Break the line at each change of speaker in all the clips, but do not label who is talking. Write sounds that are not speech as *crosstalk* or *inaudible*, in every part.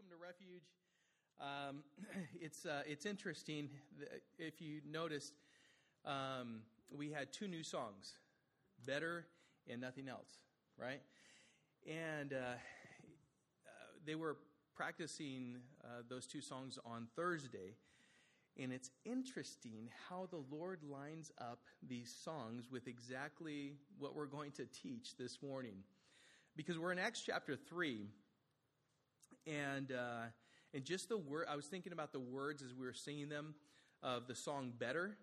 welcome to Refuge. Um, *clears throat* it's uh, it's interesting. If you noticed, um, we had two new songs, "Better" and "Nothing Else," right? And uh, uh, they were practicing uh, those two songs on Thursday, and it's interesting how the Lord lines up these songs with exactly what we're going to teach this morning, because we're in Acts chapter three and uh, and just the word. I was thinking about the words as we were singing them of the song "Better,"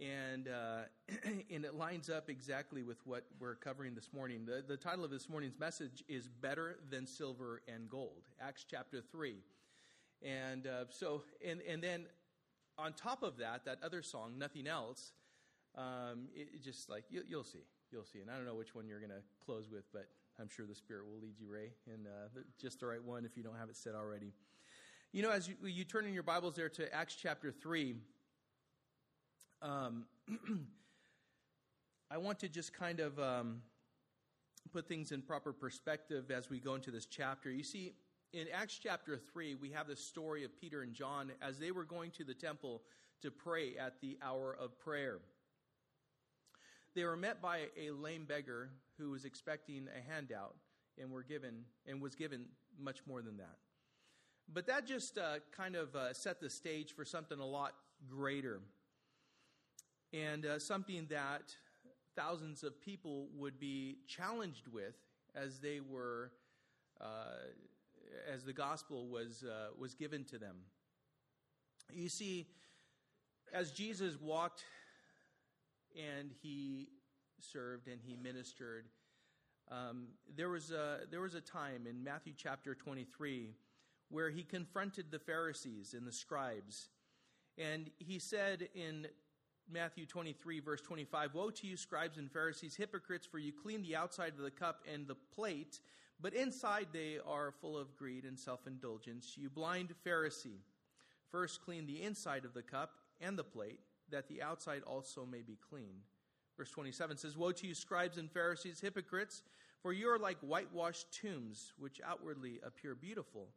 and uh, *clears throat* and it lines up exactly with what we're covering this morning. The the title of this morning's message is "Better Than Silver and Gold." Acts chapter three, and uh, so and and then on top of that, that other song, "Nothing Else." Um, it, it just like you, you'll see, you'll see, and I don't know which one you're going to close with, but I'm sure the Spirit will lead you, Ray, and uh, just the right one if you don't have it set already. You know, as you, you turn in your Bibles there to Acts chapter 3, um, *clears throat* I want to just kind of um, put things in proper perspective as we go into this chapter. You see, in Acts chapter 3, we have the story of Peter and John as they were going to the temple to pray at the hour of prayer. They were met by a lame beggar who was expecting a handout and were given and was given much more than that. But that just uh, kind of uh, set the stage for something a lot greater and uh, something that thousands of people would be challenged with as they were uh, as the gospel was uh, was given to them. You see, as Jesus walked and he served and he ministered. Um, there, was a, there was a time in Matthew chapter 23 where he confronted the Pharisees and the scribes. And he said in Matthew 23, verse 25 Woe to you, scribes and Pharisees, hypocrites, for you clean the outside of the cup and the plate, but inside they are full of greed and self indulgence. You blind Pharisee, first clean the inside of the cup and the plate that the outside also may be clean. Verse 27 says, Woe to you, scribes and Pharisees, hypocrites, for you are like whitewashed tombs, which outwardly appear beautiful,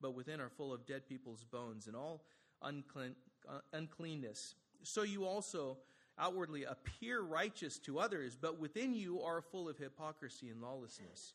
but within are full of dead people's bones and all unclean, uh, uncleanness. So you also outwardly appear righteous to others, but within you are full of hypocrisy and lawlessness.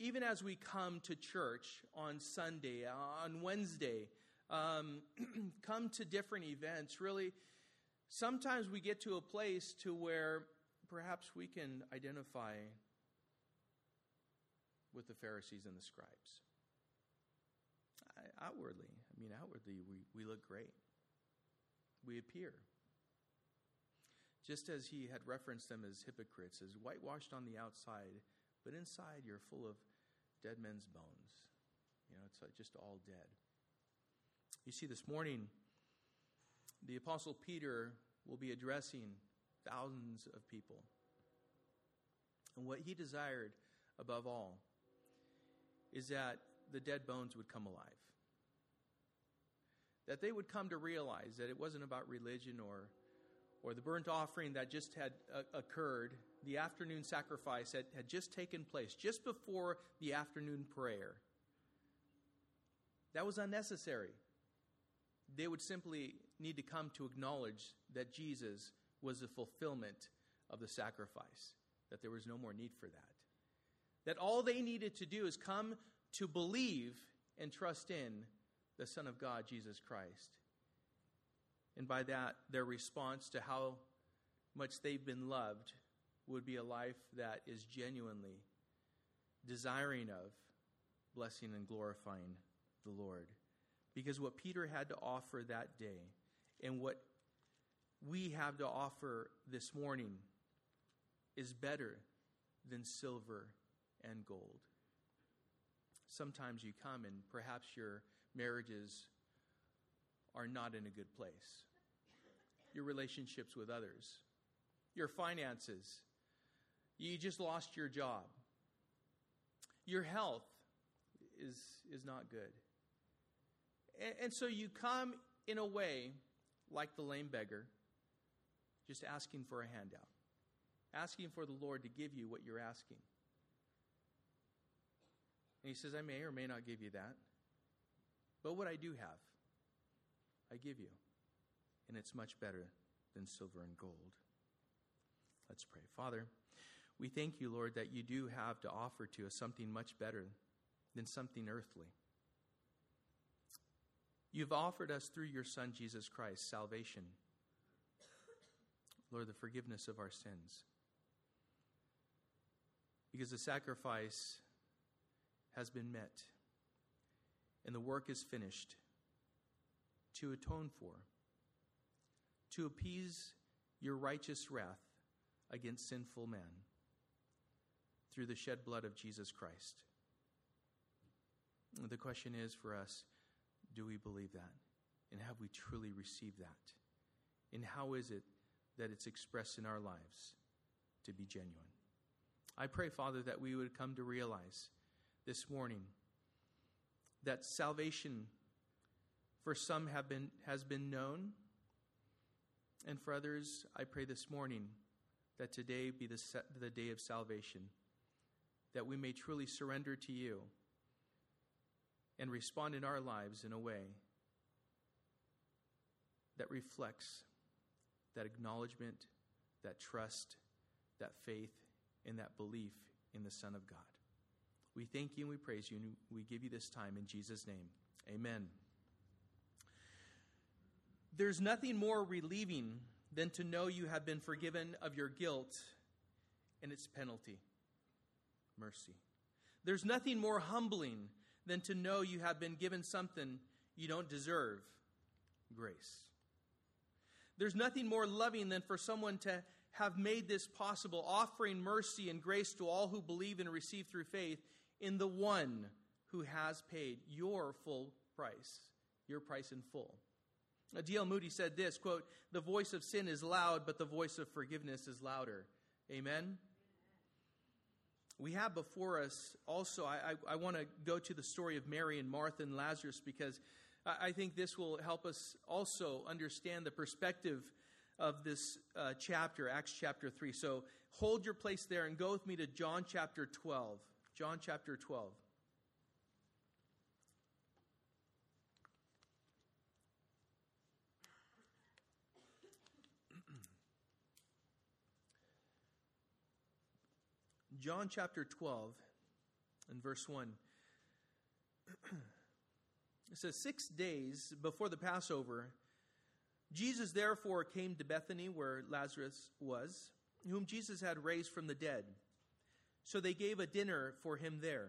even as we come to church on Sunday, on Wednesday, um, *clears throat* come to different events, really, sometimes we get to a place to where perhaps we can identify with the Pharisees and the scribes. Outwardly, I mean, outwardly, we, we look great. We appear. Just as he had referenced them as hypocrites, as whitewashed on the outside, but inside you're full of dead men's bones. You know, it's just all dead. You see, this morning, the Apostle Peter will be addressing thousands of people. And what he desired above all is that the dead bones would come alive. That they would come to realize that it wasn't about religion or or the burnt offering that just had uh, occurred, the afternoon sacrifice that had just taken place, just before the afternoon prayer. That was unnecessary. They would simply need to come to acknowledge that Jesus was the fulfillment of the sacrifice, that there was no more need for that. That all they needed to do is come to believe and trust in the Son of God, Jesus Christ. And by that, their response to how much they've been loved would be a life that is genuinely desiring of blessing and glorifying the Lord. Because what Peter had to offer that day and what we have to offer this morning is better than silver and gold. Sometimes you come and perhaps your marriages are not in a good place. Your relationships with others, your finances, you just lost your job. Your health is, is not good. And, and so you come in a way like the lame beggar, just asking for a handout, asking for the Lord to give you what you're asking. And he says, I may or may not give you that. But what I do have, I give you. And it's much better than silver and gold. Let's pray. Father, we thank you, Lord, that you do have to offer to us something much better than something earthly. You've offered us through your Son, Jesus Christ, salvation. Lord, the forgiveness of our sins. Because the sacrifice has been met and the work is finished to atone for, to appease your righteous wrath against sinful man through the shed blood of Jesus Christ. The question is for us do we believe that? And have we truly received that? And how is it that it's expressed in our lives to be genuine? I pray, Father, that we would come to realize this morning that salvation for some have been, has been known, and for others, I pray this morning that today be the, the day of salvation, that we may truly surrender to you and respond in our lives in a way that reflects that acknowledgement, that trust, that faith, and that belief in the Son of God. We thank you and we praise you, and we give you this time in Jesus' name. Amen. There's nothing more relieving than to know you have been forgiven of your guilt and its penalty mercy. There's nothing more humbling than to know you have been given something you don't deserve grace. There's nothing more loving than for someone to have made this possible, offering mercy and grace to all who believe and receive through faith in the one who has paid your full price, your price in full. D.L. Moody said this quote, The voice of sin is loud, but the voice of forgiveness is louder. Amen? We have before us also, I, I, I want to go to the story of Mary and Martha and Lazarus because I, I think this will help us also understand the perspective of this uh, chapter, Acts chapter 3. So hold your place there and go with me to John chapter 12. John chapter 12. John chapter 12 and verse 1. *clears throat* it says, Six days before the Passover, Jesus therefore came to Bethany where Lazarus was, whom Jesus had raised from the dead. So they gave a dinner for him there.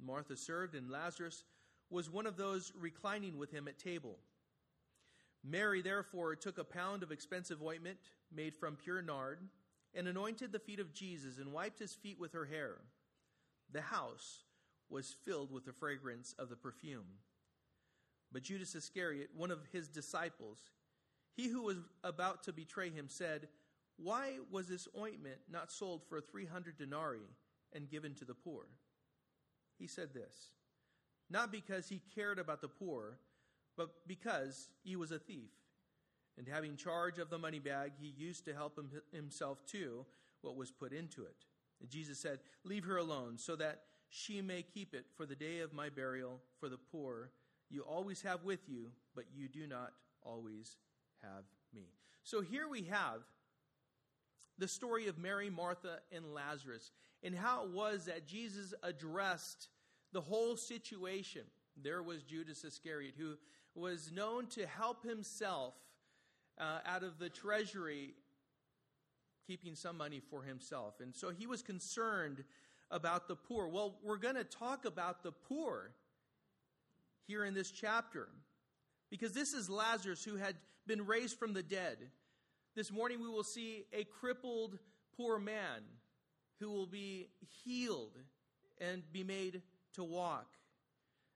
Martha served, and Lazarus was one of those reclining with him at table. Mary therefore took a pound of expensive ointment made from pure nard and anointed the feet of Jesus and wiped his feet with her hair. The house was filled with the fragrance of the perfume. But Judas Iscariot, one of his disciples, he who was about to betray him, said, Why was this ointment not sold for 300 denarii and given to the poor? He said this, not because he cared about the poor, but because he was a thief and having charge of the money bag, he used to help him, himself too what was put into it. And Jesus said, Leave her alone, so that she may keep it for the day of my burial for the poor. You always have with you, but you do not always have me. So here we have the story of Mary, Martha, and Lazarus, and how it was that Jesus addressed the whole situation. There was Judas Iscariot, who was known to help himself uh, out of the treasury, keeping some money for himself. And so he was concerned about the poor. Well, we're going to talk about the poor here in this chapter because this is Lazarus who had been raised from the dead. This morning we will see a crippled poor man who will be healed and be made to walk.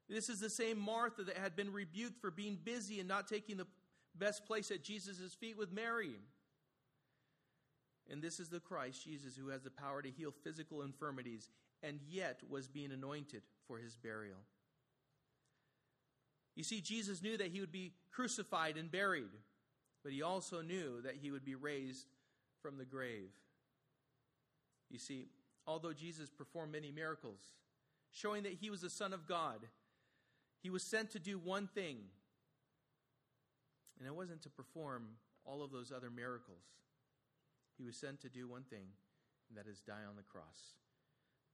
This is the same Martha that had been rebuked for being busy and not taking the best place at Jesus' feet with Mary. And this is the Christ, Jesus, who has the power to heal physical infirmities and yet was being anointed for his burial. You see, Jesus knew that he would be crucified and buried, but he also knew that he would be raised from the grave. You see, although Jesus performed many miracles, showing that he was the Son of God, he was sent to do one thing. And it wasn't to perform all of those other miracles. He was sent to do one thing, and that is die on the cross.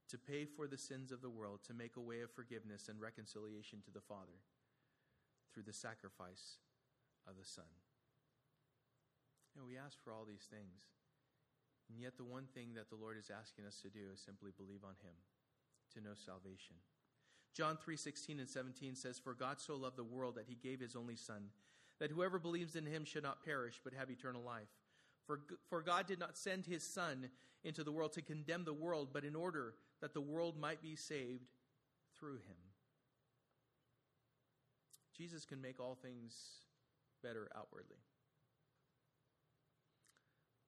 To pay for the sins of the world, to make a way of forgiveness and reconciliation to the Father through the sacrifice of the Son. And we ask for all these things. And yet, the one thing that the Lord is asking us to do is simply believe on Him to know salvation. John 3 16 and 17 says, For God so loved the world that He gave His only Son, that whoever believes in Him should not perish, but have eternal life. For, for God did not send His Son into the world to condemn the world, but in order that the world might be saved through Him. Jesus can make all things better outwardly.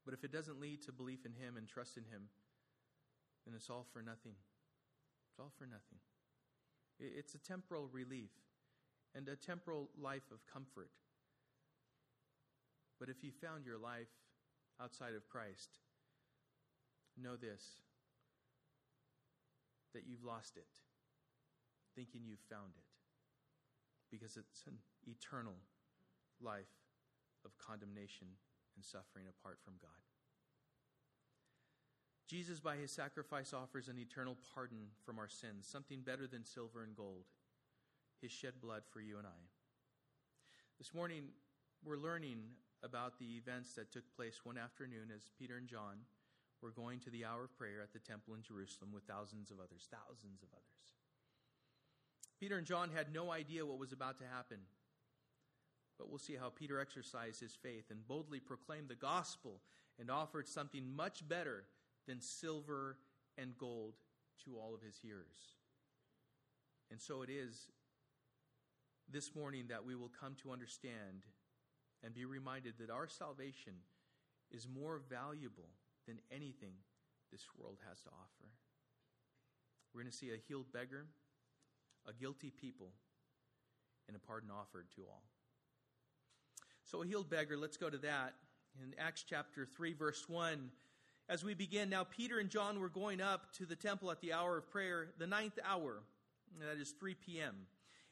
But if it doesn't lead to belief in Him and trust in Him, then it's all for nothing. It's all for nothing. It's a temporal relief and a temporal life of comfort. But if you found your life outside of Christ, know this that you've lost it, thinking you've found it, because it's an eternal life of condemnation and suffering apart from God. Jesus, by his sacrifice, offers an eternal pardon from our sins, something better than silver and gold, his shed blood for you and I. This morning, we're learning about the events that took place one afternoon as Peter and John were going to the hour of prayer at the temple in Jerusalem with thousands of others, thousands of others. Peter and John had no idea what was about to happen. But we'll see how Peter exercised his faith and boldly proclaimed the gospel and offered something much better than silver and gold to all of his hearers. And so it is this morning that we will come to understand and be reminded that our salvation is more valuable than anything this world has to offer. We're going to see a healed beggar, a guilty people, and a pardon offered to all. So, a healed beggar, let's go to that. In Acts chapter 3, verse 1, as we begin, now Peter and John were going up to the temple at the hour of prayer, the ninth hour, that is 3 p.m.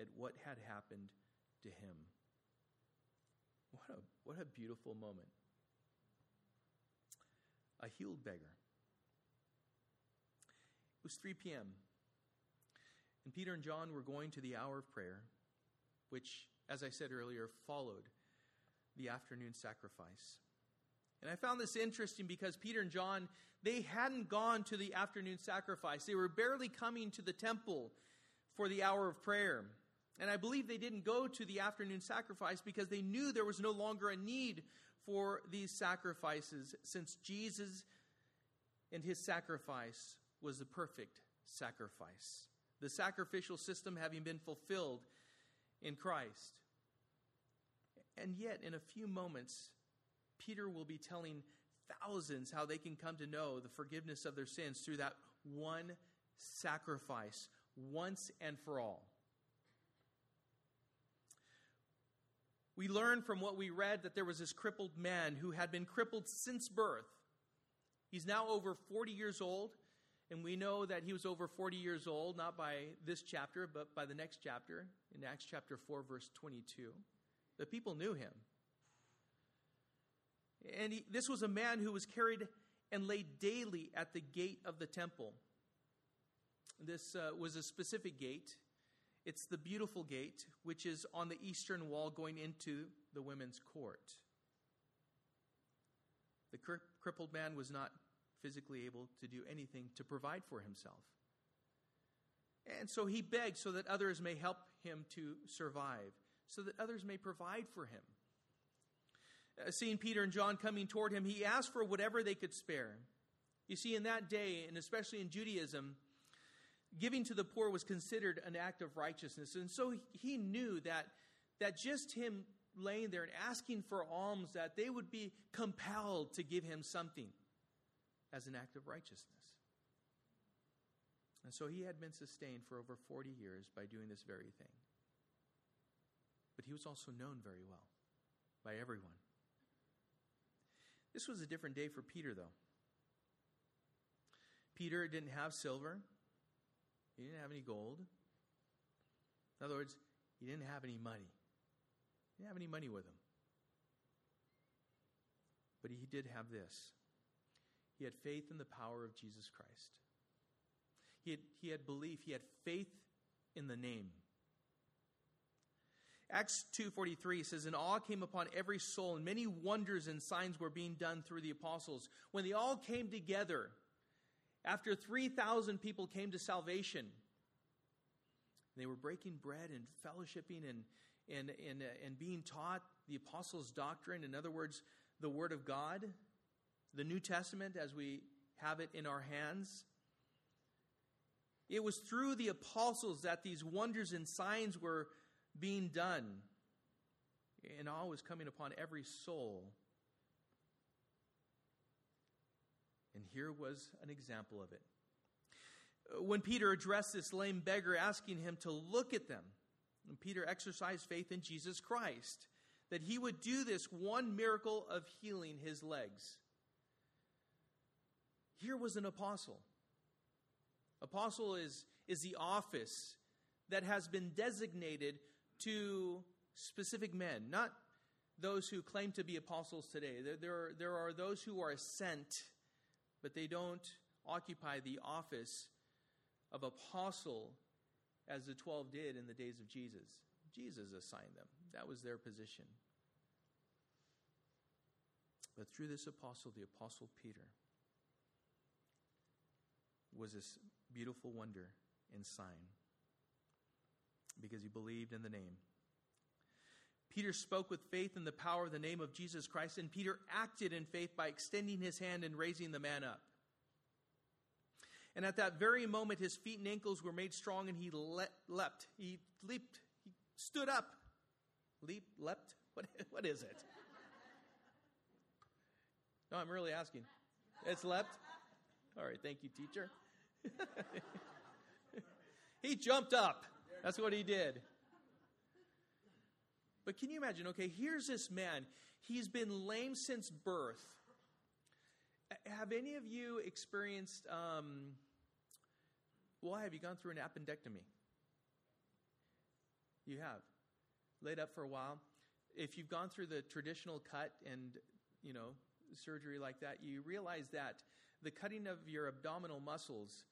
at what had happened to him. What a, what a beautiful moment. A healed beggar. It was 3 p.m. And Peter and John were going to the hour of prayer, which as I said earlier, followed the afternoon sacrifice. And I found this interesting because Peter and John, they hadn't gone to the afternoon sacrifice. They were barely coming to the temple for the hour of prayer. And I believe they didn't go to the afternoon sacrifice because they knew there was no longer a need for these sacrifices since Jesus and his sacrifice was the perfect sacrifice. The sacrificial system having been fulfilled in Christ. And yet, in a few moments, Peter will be telling thousands how they can come to know the forgiveness of their sins through that one sacrifice, once and for all. We learn from what we read that there was this crippled man who had been crippled since birth. He's now over 40 years old, and we know that he was over 40 years old, not by this chapter, but by the next chapter, in Acts chapter 4, verse 22. The people knew him. And he, this was a man who was carried and laid daily at the gate of the temple. This uh, was a specific gate. It's the beautiful gate, which is on the eastern wall going into the women's court. The cri- crippled man was not physically able to do anything to provide for himself. And so he begged so that others may help him to survive, so that others may provide for him. Uh, seeing Peter and John coming toward him, he asked for whatever they could spare. You see, in that day, and especially in Judaism, giving to the poor was considered an act of righteousness. And so he knew that, that just him laying there and asking for alms, that they would be compelled to give him something as an act of righteousness. And so he had been sustained for over 40 years by doing this very thing. But he was also known very well by everyone. This was a different day for Peter, though. Peter didn't have silver, he didn't have any gold. In other words, he didn't have any money. He didn't have any money with him. But he did have this he had faith in the power of Jesus Christ. He had, he had belief, he had faith in the name. Acts 2:43 says and awe came upon every soul and many wonders and signs were being done through the apostles when they all came together after 3000 people came to salvation they were breaking bread and fellowshipping and and and, uh, and being taught the apostles doctrine in other words the word of God the New Testament as we have it in our hands. It was through the apostles that these wonders and signs were being done. And awe was coming upon every soul. And here was an example of it. When Peter addressed this lame beggar, asking him to look at them, and Peter exercised faith in Jesus Christ that he would do this one miracle of healing his legs. Here was an apostle. Apostle is, is the office that has been designated to specific men, not those who claim to be apostles today. There, there, are, there are those who are sent, but they don't occupy the office of apostle as the 12 did in the days of Jesus. Jesus assigned them, that was their position. But through this apostle, the apostle Peter, was this beautiful wonder and sign because he believed in the name. Peter spoke with faith in the power of the name of Jesus Christ, and Peter acted in faith by extending his hand and raising the man up. And at that very moment, his feet and ankles were made strong, and he le- leapt. He leaped. He stood up. Leap, leapt? What, *laughs* what is it? No, I'm really asking. It's leapt? All right, thank you, teacher. *laughs* he jumped up. That's what he did. But can you imagine? Okay, here's this man. He's been lame since birth. Have any of you experienced, um, well, have you gone through an appendectomy? You have. Laid up for a while. If you've gone through the traditional cut and, you know, surgery like that, you realize that the cutting of your abdominal muscles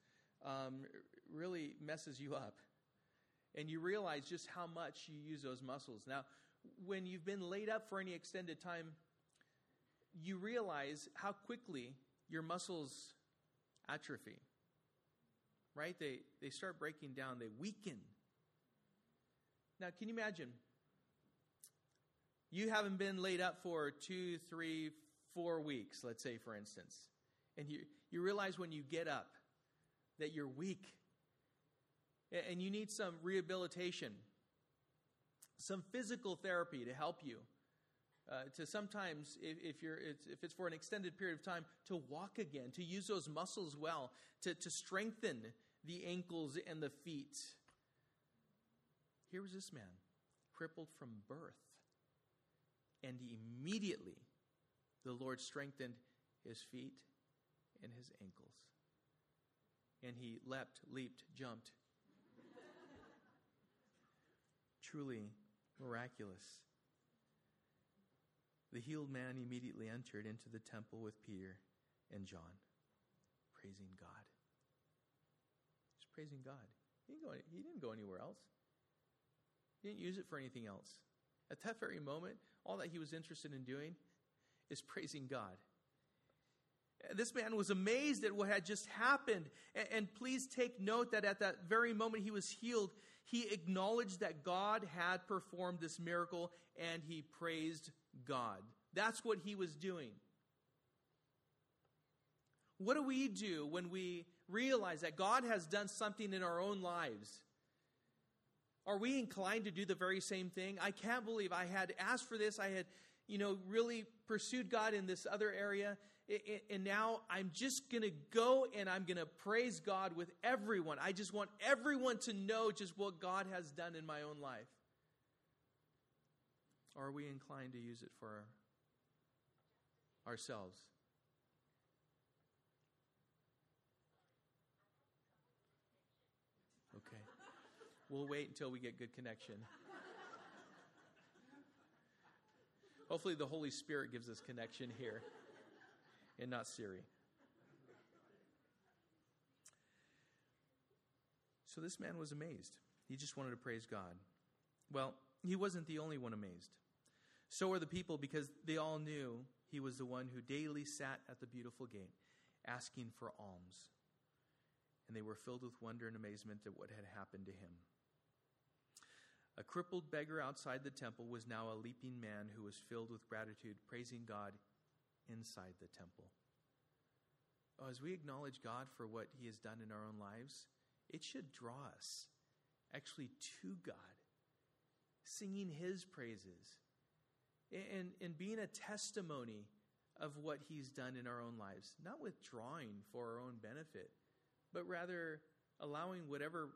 um, really messes you up. And you realize just how much you use those muscles. Now, when you've been laid up for any extended time, you realize how quickly your muscles atrophy. Right? They, they start breaking down, they weaken. Now, can you imagine? You haven't been laid up for two, three, four weeks, let's say, for instance. And you, you realize when you get up that you're weak and you need some rehabilitation, some physical therapy to help you. Uh, to sometimes, if, if, you're, it's, if it's for an extended period of time, to walk again, to use those muscles well, to, to strengthen the ankles and the feet. Here was this man, crippled from birth. And immediately the Lord strengthened his feet and his ankles. And he leapt, leaped, jumped. *laughs* Truly miraculous. The healed man immediately entered into the temple with Peter and John, praising God. He's praising God. He didn't, go, he didn't go anywhere else. He didn't use it for anything else. At that very moment, all that he was interested in doing is praising God. This man was amazed at what had just happened. And, please take note that at that very moment he was healed, he acknowledged that God had performed this miracle and he praised God. That's what he was doing. What do we do when we realize that God has done something in our own lives? Are we inclined to do the very same thing? I can't believe I had asked for this. I had, you know, really pursued God in this other area. And now I'm just going to go and I'm going to praise God with everyone. I just want everyone to know just what God has done in my own life. Are we inclined to use it for ourselves? Okay. We'll wait until we get good connection. Hopefully, the Holy Spirit gives us connection here and not Siri. So this man was amazed. He just wanted to praise God. Well, he wasn't the only one amazed. So were the people because they all knew he was the one who daily sat at the beautiful gate asking for alms. And they were filled with wonder and amazement at what had happened to him. A crippled beggar outside the temple was now a leaping man who was filled with gratitude, praising God inside the temple. Oh, as we acknowledge God for what He has done in our own lives, it should draw us actually to God, singing His praises and, and being a testimony of what He's done in our own lives, not withdrawing for our own benefit, but rather allowing whatever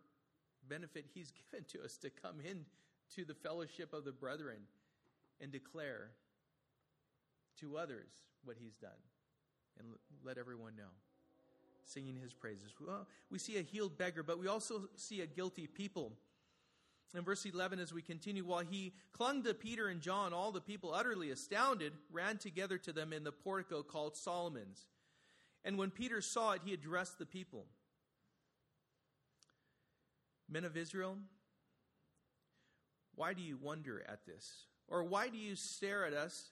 benefit he's *laughs* given to us to come in to the fellowship of the brethren and declare to others what he's done. And let everyone know. Singing his praises. Well, oh, we see a healed beggar but we also see a guilty people. In verse 11 as we continue while he clung to peter and john all the people utterly astounded ran together to them in the portico called solomon's. And when peter saw it he addressed the people. Men of Israel, why do you wonder at this? Or why do you stare at us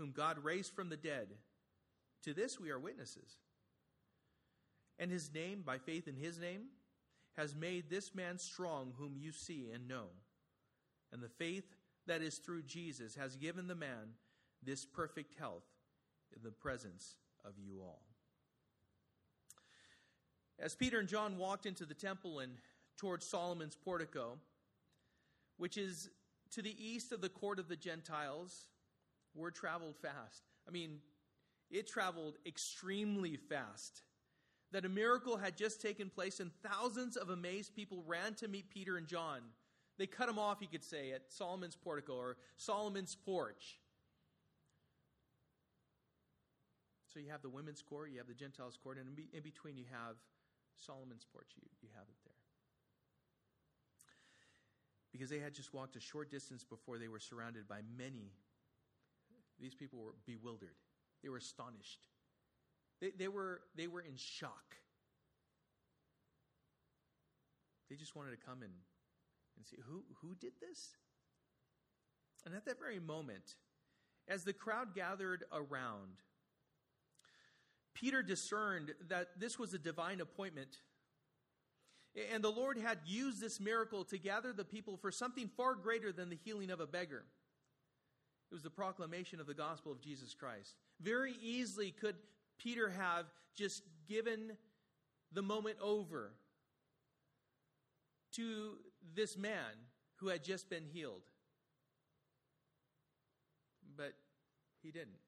whom God raised from the dead. To this we are witnesses. And his name, by faith in his name, has made this man strong, whom you see and know. And the faith that is through Jesus has given the man this perfect health in the presence of you all. As Peter and John walked into the temple and towards Solomon's portico, which is to the east of the court of the Gentiles. Word traveled fast. I mean, it traveled extremely fast. That a miracle had just taken place, and thousands of amazed people ran to meet Peter and John. They cut them off, you could say, at Solomon's portico or Solomon's porch. So you have the women's court, you have the Gentiles' court, and in between you have Solomon's porch. You, you have it there because they had just walked a short distance before they were surrounded by many these people were bewildered. They were astonished. They, they, were, they were in shock. They just wanted to come and, and see who, who did this? And at that very moment, as the crowd gathered around, Peter discerned that this was a divine appointment. And the Lord had used this miracle to gather the people for something far greater than the healing of a beggar. It was the proclamation of the gospel of Jesus Christ. Very easily could Peter have just given the moment over to this man who had just been healed. But he didn't.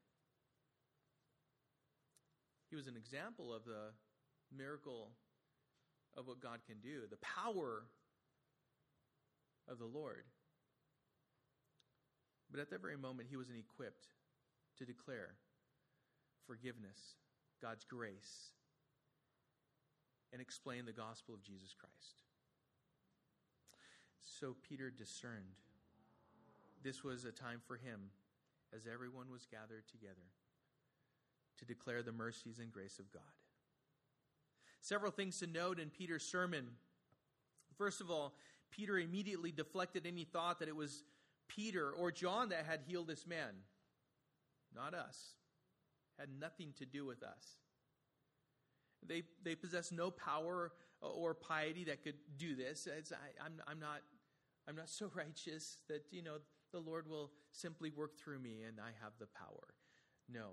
He was an example of the miracle of what God can do, the power of the Lord. But at that very moment, he wasn't equipped to declare forgiveness, God's grace, and explain the gospel of Jesus Christ. So Peter discerned this was a time for him as everyone was gathered together to declare the mercies and grace of God. Several things to note in Peter's sermon. First of all, Peter immediately deflected any thought that it was Peter or John that had healed this man. Not us. Had nothing to do with us. They, they possess no power or piety that could do this. I, I'm, I'm, not, I'm not so *laughs* righteous that, you know, the Lord will simply work through me and I have the power. No,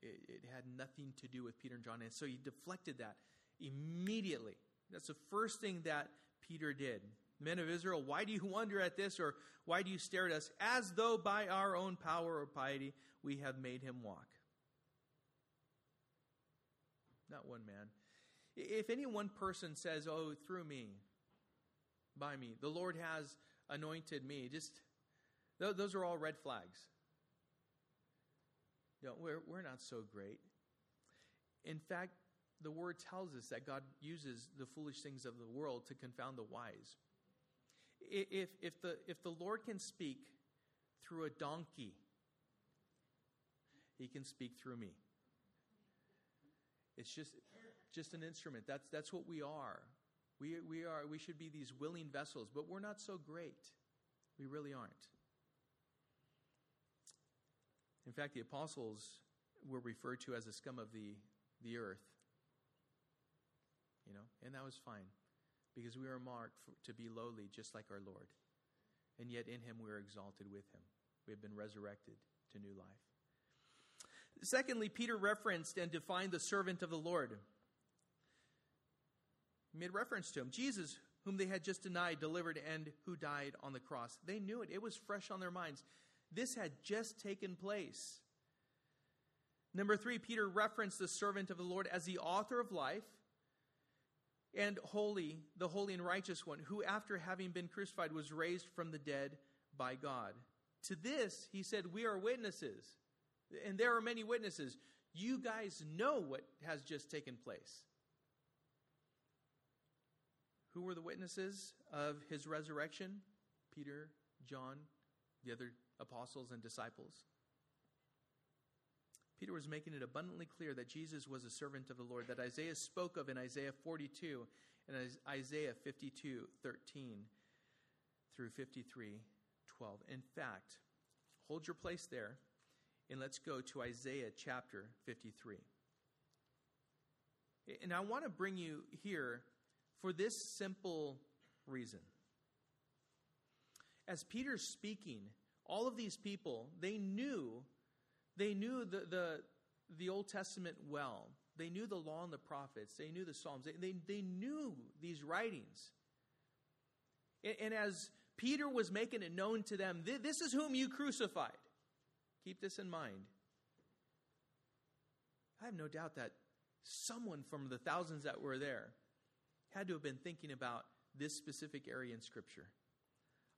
it, it had nothing to do with Peter and John. And so he deflected that immediately. That's the first thing that Peter did. Men of Israel, why do you wonder at this, or why do you stare at us as though by our own power or piety we have made him walk? Not one man. If any one person says, Oh, through me, by me, the Lord has anointed me, just those are all red flags. No, we're, we're not so great. In fact, the word tells us that God uses the foolish things of the world to confound the wise. If, if, the, if the Lord can speak through a donkey, he can speak through me. It's just, just an instrument. That's, that's what we are. We, we, are. we should be these willing vessels, but we're not so great. We really aren't. In fact, the apostles were referred to as the scum of the, the earth. You know, and that was fine because we are marked for, to be lowly just like our Lord. And yet in him we are exalted with him. We have been resurrected to new life. Secondly, Peter referenced and defined the servant of the Lord. He made reference to him. Jesus, whom they had just denied, delivered, and who died on the cross. They knew it. It was fresh on their minds. This had just taken place. Number three, Peter referenced the servant of the Lord as the author of life and holy, the holy and righteous one, who after having been crucified was raised from the dead by God. To this, he said, We are witnesses. And there are many witnesses. You guys know what has just taken place. Who were the witnesses of his resurrection? Peter, John, the other apostles and disciples. Peter was making it abundantly clear that Jesus was a servant of the Lord, that Isaiah spoke of in Isaiah 42 and Isaiah 52 13 through 53 12. In fact, hold your place there and let's go to Isaiah chapter 53. And I want to bring you here for this simple reason. As Peter's speaking, all of these people, they knew, they knew the, the, the Old Testament well. They knew the law and the prophets. They knew the Psalms. They, they, they knew these writings. And, and, as Peter was making it known to them, this is whom you crucified. Keep this in mind. I have no doubt that someone from the thousands that were there had to have been thinking about this specific area in Scripture.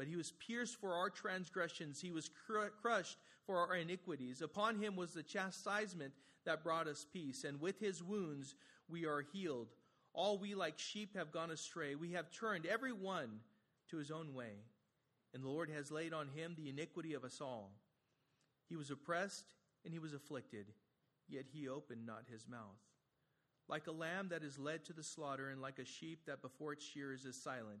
But he was pierced for our transgressions, he was crushed for our iniquities. Upon him was the chastisement that brought us peace, and with his wounds we are healed. All we like sheep have gone astray. We have turned every one to his own way, and the Lord has laid on him the iniquity of us all. He was oppressed and he was afflicted, yet he opened not his mouth. Like a lamb that is led to the slaughter, and like a sheep that before its shears is silent,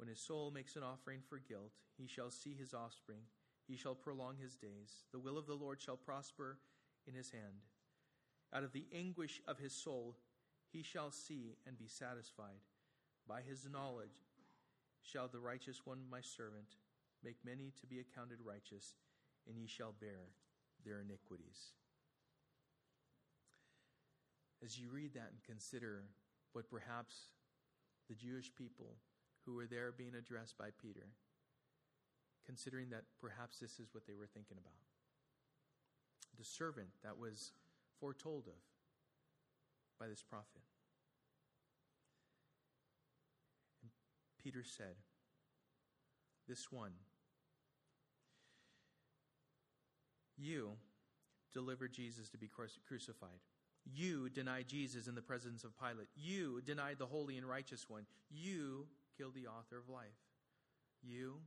When his soul makes an offering for guilt, he shall see his offspring. He shall prolong his days. The will of the Lord shall prosper in his hand. Out of the anguish of his soul, he shall see and be satisfied. By his knowledge shall the righteous one, my servant, make many to be accounted righteous, and ye shall bear their iniquities. As you read that and consider what perhaps the Jewish people who were there being addressed by Peter, considering that perhaps this is what they were thinking about. The servant that was foretold of by this prophet. And Peter said, This one, you delivered Jesus to be crucified. You denied Jesus in the presence of Pilate. You denied the holy and righteous one. You killed the author of life. You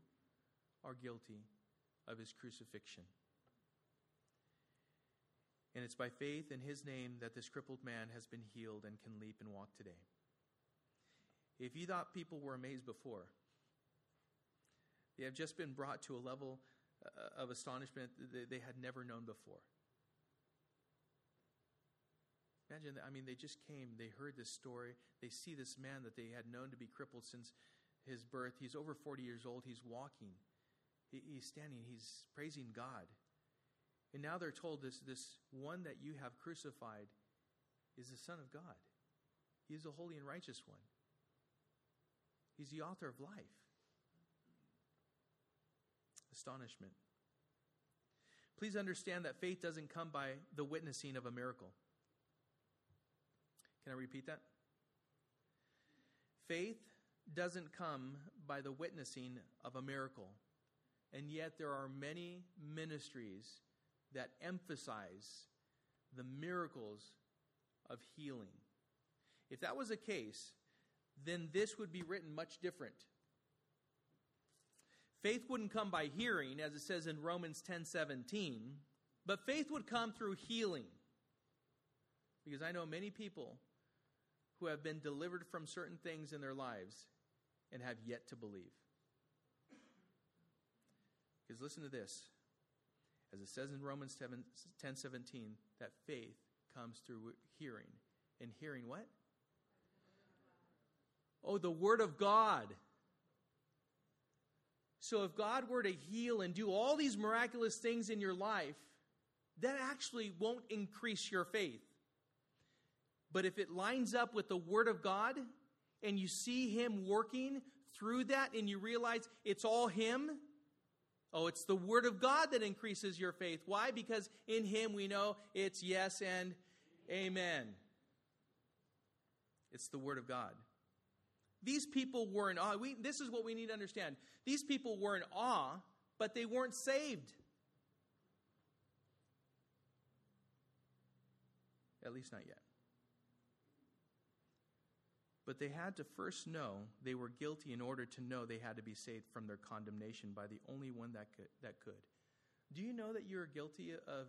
are guilty of his crucifixion. And it's by faith in his name that this crippled man has been healed and can leap and walk today. If you thought people were amazed before, they have just been brought to a level uh, of astonishment that they had never known before. Imagine that. I mean, they just came, they heard this story, they see this man that they had known to be crippled since his birth. He's over 40 years old, he's walking, he, he's standing, he's praising God. And now they're told this, this one that you have crucified is the Son of God. He is the holy and righteous one. He's the author of life. Astonishment. Please understand that faith doesn't come by the witnessing of a miracle. Can I repeat that? Faith doesn't come by the witnessing of a miracle. And yet, there are many ministries that emphasize the miracles of healing. If that was the case, then this would be written much different. Faith wouldn't come by hearing, as it says in Romans 10 17, but faith would come through healing. Because I know many people who have been delivered from certain things in their lives and have yet to believe. Because listen to this. As it says in Romans 7, 10 17, that faith comes through hearing. And hearing what? Oh, the Word of God. So if God were to heal and do all these miraculous things in your life, that actually won't increase your faith. But if it lines up with the Word of God and you see Him working through that and you realize it's all Him, oh, it's the Word of God that increases your faith. Why? Because in Him we know it's yes and amen. It's the Word of God. These people were in awe. We, this is what we need to understand. These people were in awe, but they weren't saved. At least not yet. But they had to first know they were guilty in order to know they had to be saved from their condemnation by the only one that could. That could. Do you know that you're guilty of,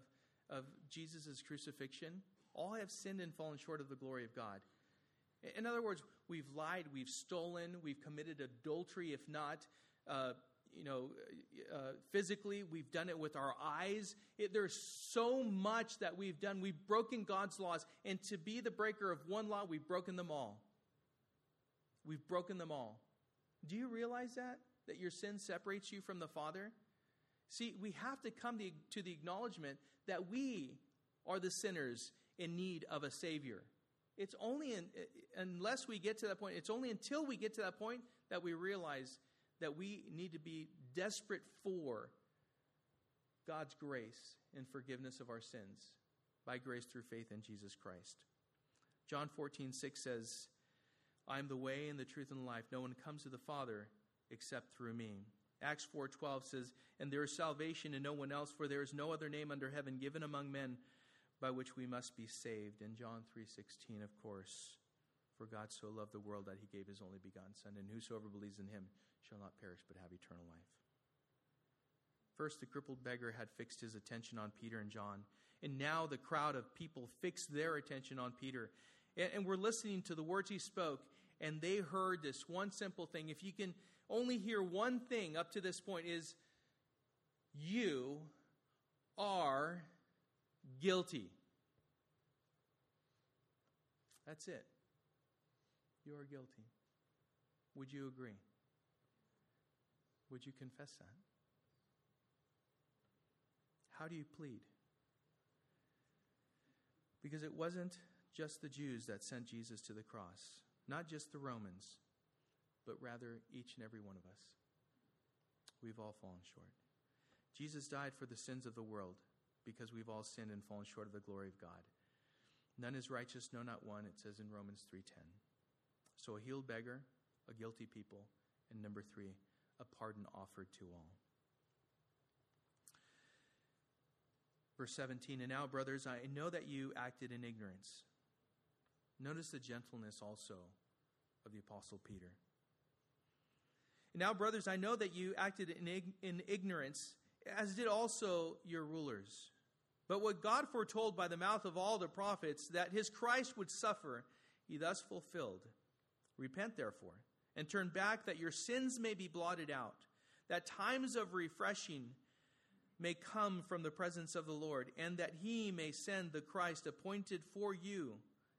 of Jesus' crucifixion? All have sinned and fallen short of the glory of God. In other words, we've lied, we've stolen, we've committed adultery, if not uh, you know, uh, physically. We've done it with our eyes. It, there's so much that we've done. We've broken God's laws. And to be the breaker of one law, we've broken them all. We've broken them all. Do you realize that? That your sin separates you from the Father? See, we have to come to the acknowledgement that we are the sinners in need of a Savior. It's only in, unless we get to that point, it's only until we get to that point that we realize that we need to be desperate for God's grace and forgiveness of our sins by grace through faith in Jesus Christ. John 14, 6 says, I am the way and the truth and the life. No one comes to the Father except through me. Acts 4:12 says, "And there is salvation in no one else, for there is no other name under heaven given among men by which we must be saved." And John 3:16, of course, "For God so loved the world that he gave his only begotten son, and whosoever believes in him shall not perish but have eternal life." First, the crippled beggar had fixed his attention on Peter and John, and now the crowd of people fixed their attention on Peter. And, and we're listening to the words he spoke, and they heard this one simple thing. If you can only hear one thing up to this point is you are guilty. That's it. You are guilty. Would you agree? Would you confess that? How do you plead? Because it wasn't just the Jews that sent Jesus to the cross, not just the Romans but rather each and every one of us. We've all fallen short. Jesus died for the sins of the world because we've all sinned and fallen short of the glory of God. None is righteous, no, not one, it says in Romans 3:10. So a healed beggar, a guilty people, and number 3, a pardon offered to all. Verse 17, and now, brothers, I know that you acted in ignorance. Notice the gentleness also of the Apostle Peter. Now, brothers, I know that you acted in, ig- in ignorance, as did also your rulers. But what God foretold by the mouth of all the prophets, that his Christ would suffer, he thus fulfilled. Repent, therefore, and turn back, that your sins may be blotted out, that times of refreshing may come from the presence of the Lord, and that he may send the Christ appointed for you,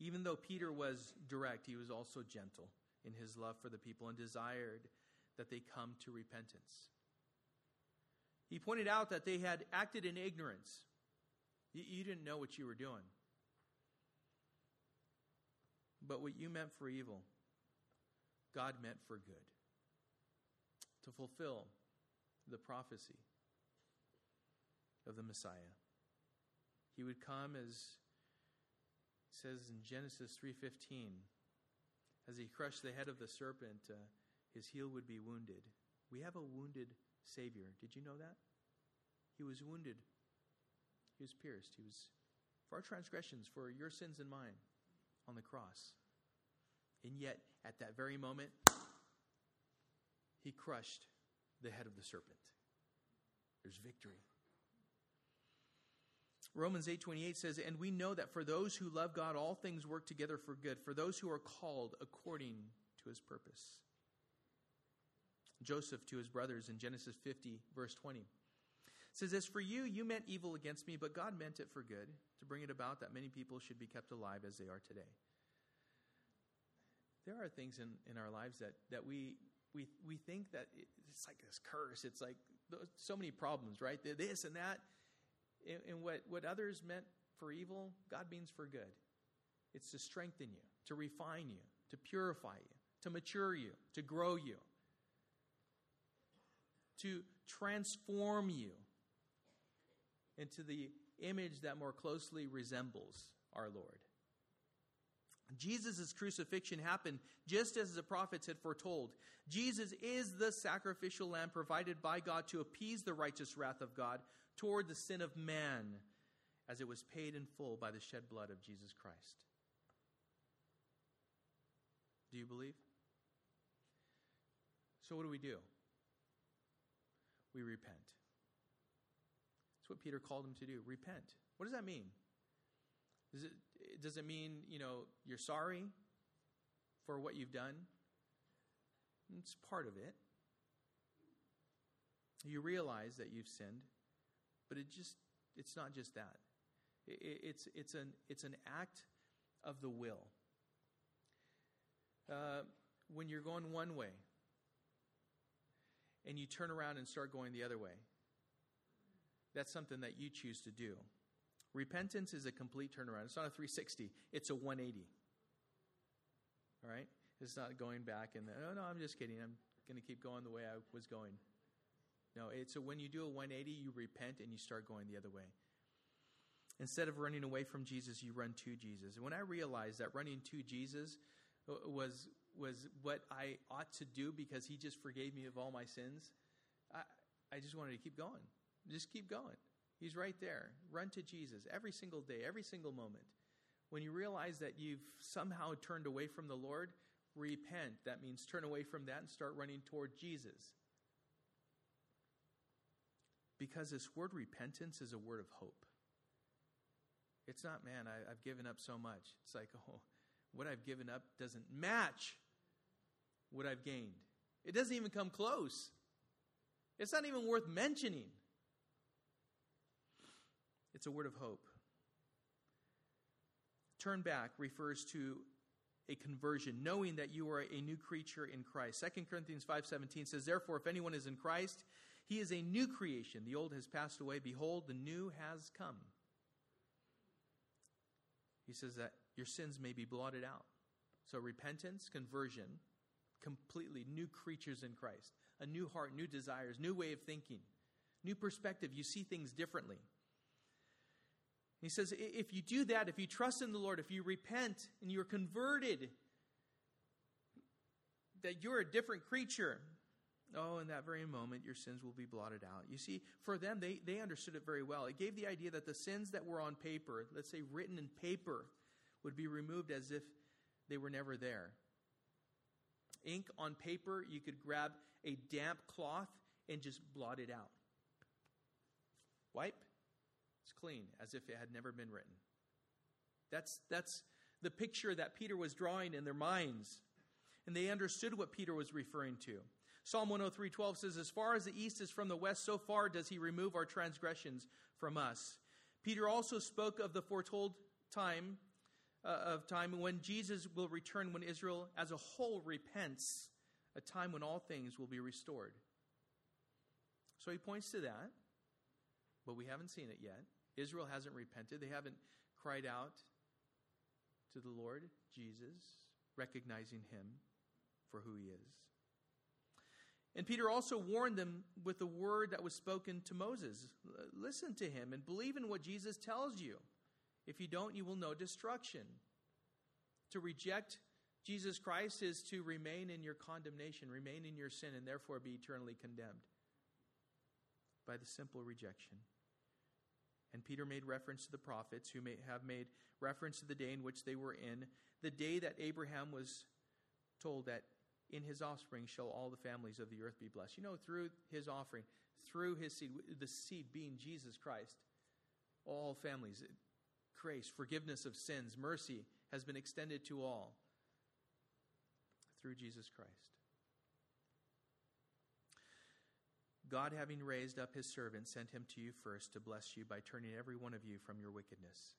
Even though Peter was direct, he was also gentle in his love for the people and desired that they come to repentance. He pointed out that they had acted in ignorance. You, didn't know what you were doing. But what you meant for evil, God meant for good. To fulfill the prophecy of the Messiah. He would come as says in Genesis 3:15 as he crushed the head of the serpent uh, his heel would be wounded. We have a wounded Savior. Did you know that? He was wounded, he was pierced, he was for our transgressions, for your sins and mine on the cross. And yet, at that very moment, he crushed the head of the serpent. There's victory. Romans 8:28 says, "And we know that for those who love God all things work together for good, for those who are called according to his purpose." Joseph to his brothers in Genesis 50, verse 20. Says, As for you, you meant evil against me, but God meant it for good, to bring it about that many people should be kept alive as they are today. There are things in, in our lives that, that we, we, we think that it's like this curse. It's like so many problems, right? This and that. And, what, what others meant for evil, God means for good. It's to strengthen you, to refine you, to purify you, to mature you, to grow you, to transform you into the image that more closely resembles our Lord. Jesus' crucifixion happened just as the prophets had foretold. Jesus is the sacrificial lamb provided by God to appease the righteous wrath of God toward the sin of man, as it was paid in full by the shed blood of Jesus Christ. Do you believe? So, what do we do? We repent. That's what Peter called him to do. Repent. What does that mean? Does it, does it mean, you know, you're sorry for what you've done? It's part of it. You realize that you've sinned, but it just it's not just that. It, it's it's an it's an act of the will. Uh, when you're going one way and you turn around and start going the other way, that's something that you choose to do. Repentance is a complete turnaround. It's not a 360, it's a 180. All right? It's not going back and, oh, no, I'm just kidding. I'm going to keep going the way I was going. No, it's a, when you do a 180, you repent and you start going the other way. Instead of running away from Jesus, you run to Jesus. And when I realized that running to Jesus uh, was, was what I ought to do because he just forgave me of all my sins, I, I just wanted to keep going. Just keep going. He's right there. Run to Jesus every single day, every single moment. When you realize that you've somehow turned away from the Lord, repent. That means turn away from that and start running toward Jesus. Because this word repentance is a word of hope. It's not, man, I, have given up so much. It's like, *laughs* oh, what I've given up doesn't match what I've gained. It doesn't even come close. It's not even worth mentioning. It's a word of hope. Turn back refers to a conversion, knowing that you are a new creature in Christ. 2 Corinthians 5:17 says, "Therefore if anyone is in Christ, he is a new creation. The old has passed away; behold, the new has come." He says that your sins may be blotted out. So repentance, conversion, completely new creatures in Christ. A new heart, new desires, new way of thinking, new perspective. You see things differently. He says, if you do that, if you trust in the Lord, if you repent and you're converted, that you're a different creature. Oh, in that very moment, your sins will be blotted out. You see, for them, they, they understood it very well. It gave the idea that the sins that were on paper, let's say written in paper, would be removed as if they were never there. Ink on paper, you could grab a damp cloth and just blot it out. Wipe, it's clean, as if it had never been written. That's, that's the picture that Peter was drawing in their minds. And they understood what Peter was referring to. Psalm 103:12 says, As far as the east is from the west, so far does he remove our transgressions from us. Peter also spoke of the foretold time uh, of time when Jesus will return when Israel as a whole repents, a time when all things will be restored. So he points to that, but we haven't seen it yet. Israel hasn't repented. They haven't cried out to the Lord Jesus, recognizing him for who he is. And Peter also warned them with the word that was spoken to Moses listen to him and believe in what Jesus tells you. If you don't, you will know destruction. To reject Jesus Christ is to remain in your condemnation, remain in your sin, and therefore be eternally condemned by the simple rejection. And Peter made reference to the prophets who may have made reference to the day in which they were in, the day that Abraham was told that in his offspring shall all the families of the earth be blessed. You know, through his offering, through his seed, the seed being Jesus Christ, all families, grace, forgiveness of sins, mercy has been extended to all through Jesus Christ. God, having raised up his servant, sent him to you first to bless you by turning every one of you from your wickedness.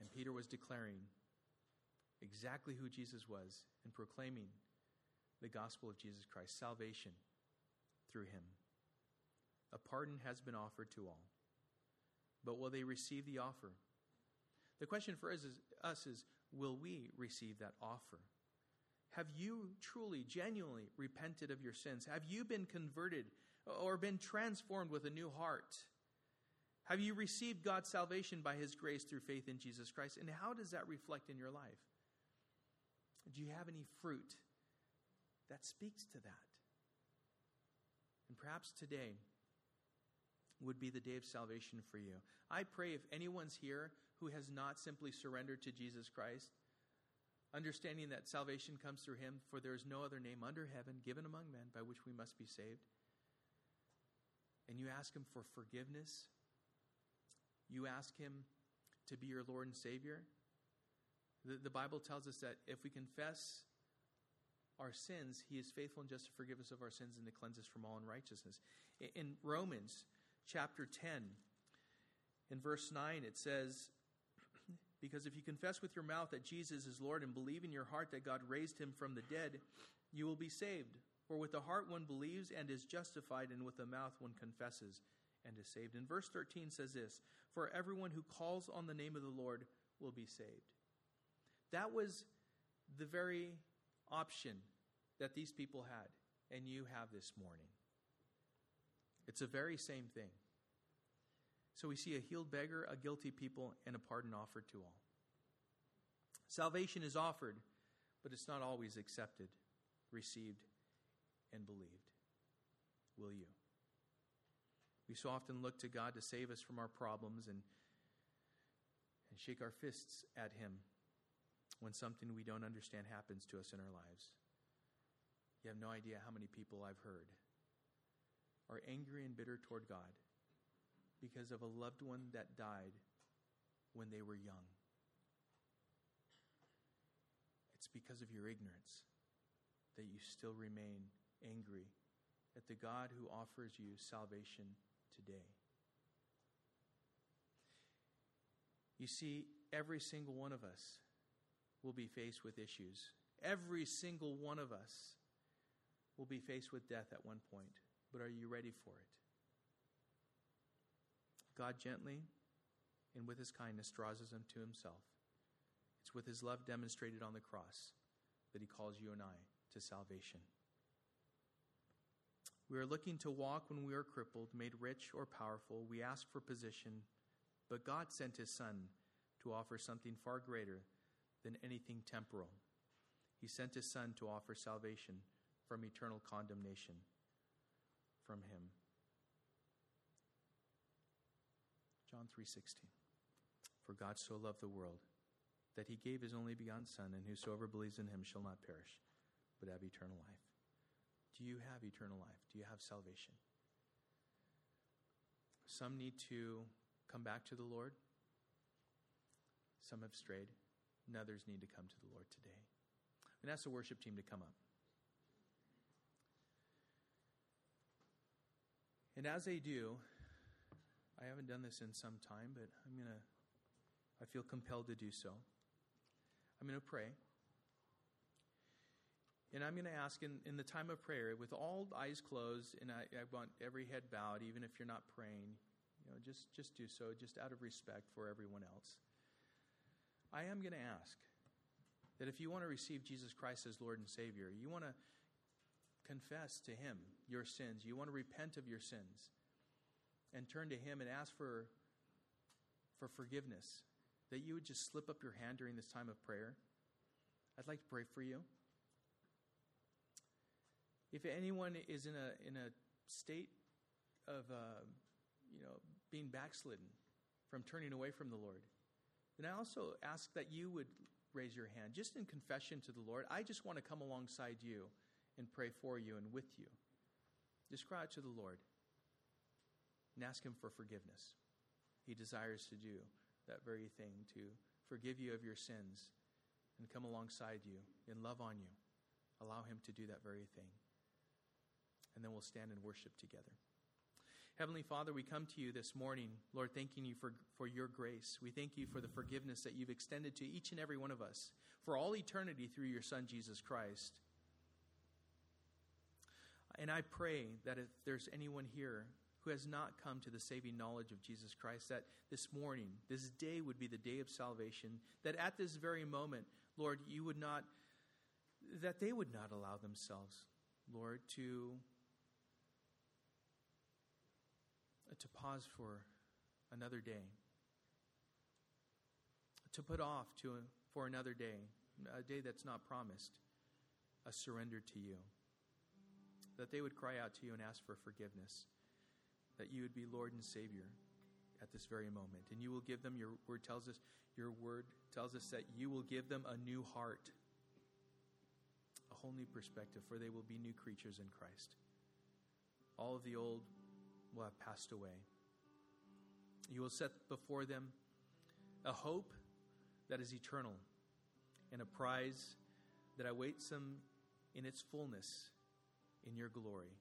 And Peter was declaring exactly who Jesus was and proclaiming the gospel of Jesus Christ, salvation through him. A pardon has been offered to all. But will they receive the offer? The question for us is, us is will we receive that offer? Have you truly, genuinely repented of your sins? Have you been converted or been transformed with a new heart? Have you received God's salvation by His grace through faith in Jesus Christ? And how does that reflect in your life? Do you have any fruit that speaks to that? And perhaps today would be the day of salvation for you. I pray if anyone's here who has not simply surrendered to Jesus Christ, understanding that salvation comes through him, for there is no other name under heaven given among men by which we must be saved. And you ask him for forgiveness, you ask him to be your Lord and Savior. The, the Bible tells us that if we confess our sins, he is faithful and just to forgive us of our sins and to cleanse us from all unrighteousness. In Romans chapter 10, in verse 9, it says, Because if you confess with your mouth that Jesus is Lord and believe in your heart that God raised him from the dead, you will be saved. For with the heart one believes and is justified, and with the mouth one confesses and is saved. And verse 13 says this For everyone who calls on the name of the Lord will be saved. That was the very option that these people had, and you have this morning. It's the very same thing. So we see a healed beggar, a guilty people, and a pardon offered to all. Salvation is offered, but it's not always accepted, received, and believed. Will you? We so often look to God to save us from our problems and, and shake our fists at Him when something we don't understand happens to us in our lives. You have no idea how many people I've heard are angry and bitter toward God because of a loved one that died when they were young. It's because of your ignorance that you still remain angry at the God who offers you salvation today. You see, every single one of us will be faced with issues. Every single one of us will be faced with death at one point. But are you ready for it? God gently and with his kindness draws us unto himself. It's with his love demonstrated on the cross that he calls you and I to salvation. We are looking to walk when we are crippled, made rich or powerful. We ask for position, but God sent his Son to offer something far greater than anything temporal. He sent his Son to offer salvation from eternal condemnation from him. John 3:16 For God so loved the world that he gave his only begotten son and whosoever believes in him shall not perish but have eternal life. Do you have eternal life? Do you have salvation? Some need to come back to the Lord. Some have strayed and others need to come to the Lord today. And ask the worship team to come up. And as they do, I haven't done this in some time, but I'm going to, I feel compelled to do so. I'm going to pray. And I'm going to ask in, in the time of prayer, with all eyes closed, and I, I want every head bowed, even if you're not praying, you know, just, just do so, just out of respect for everyone else. I am going to ask that if you want to receive Jesus Christ as Lord and Savior, you want to confess to Him your sins, you want to repent of your sins, and turn to Him and ask for, for forgiveness, that you would just slip up your hand during this time of prayer. I'd like to pray for you. If anyone is in a, in a state of, uh, you know, being backslidden from turning away from the Lord, then I also ask that you would raise your hand just in confession to the Lord. I just want to come alongside you and pray for you and with you. Just cry out to the Lord and ask Him for forgiveness. He desires to do that very thing, to forgive you of your sins and come alongside you and love on you. Allow Him to do that very thing. And then we'll stand and worship together. Heavenly Father, we come to you this morning, Lord, thanking you for, for your grace. We thank you for the forgiveness that you've extended to each and every one of us for all eternity through your Son, Jesus Christ. And I pray that if there's anyone here who has not come to the saving knowledge of Jesus Christ, that this morning, this day would be the day of salvation, that at this very moment, Lord, you would not, that they would not allow themselves, Lord, to, to pause for another day, to put off to, for another day, a day that's not promised, a surrender to you, that they would cry out to you and ask for forgiveness that you would be Lord and Savior at this very moment. And you will give them, your word tells us, your word tells us that you will give them a new heart, a whole new perspective, for they will be new creatures in Christ. All of the old will have passed away. You will set before them a hope that is eternal and a prize that awaits them in its fullness in your glory.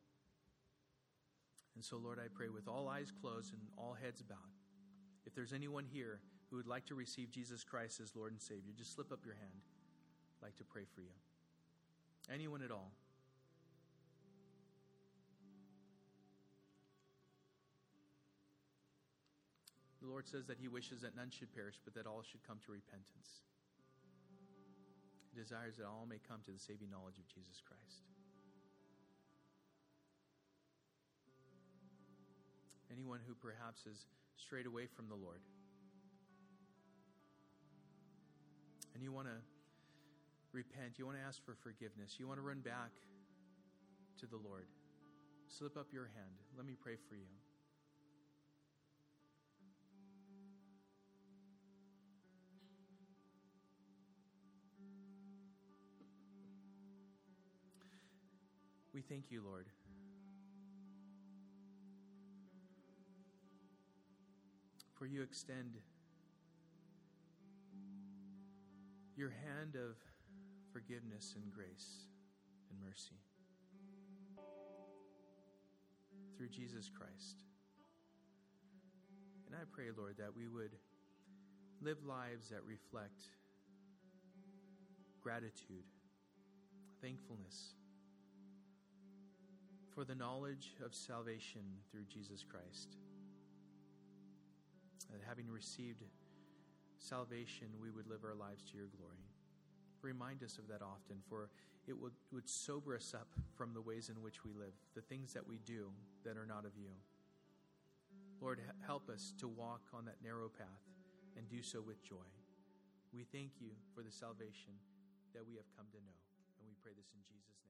And so, Lord, I pray with all eyes closed and all heads bowed. If there's anyone here who would like to receive Jesus Christ as Lord and Savior, just slip up your hand. I'd like to pray for you. Anyone at all. The Lord says that He wishes that none should perish, but that all should come to repentance. He desires that all may come to the saving knowledge of Jesus Christ. anyone who perhaps has strayed away from the Lord. And you want to repent, you want to ask for forgiveness, you want to run back to the Lord. Slip up your hand. Let me pray for you. We thank you, Lord. for you extend your hand of forgiveness and grace and mercy through Jesus Christ. And I pray, Lord, that we would live lives that reflect gratitude, thankfulness for the knowledge of salvation through Jesus Christ that having received salvation, we would live our lives to your glory. Remind us of that often, for it would, would sober us up from the ways in which we live, the things that we do that are not of you. Lord, help us to walk on that narrow path and do so with joy. We thank you for the salvation that we have come to know, and we pray this in Jesus' name.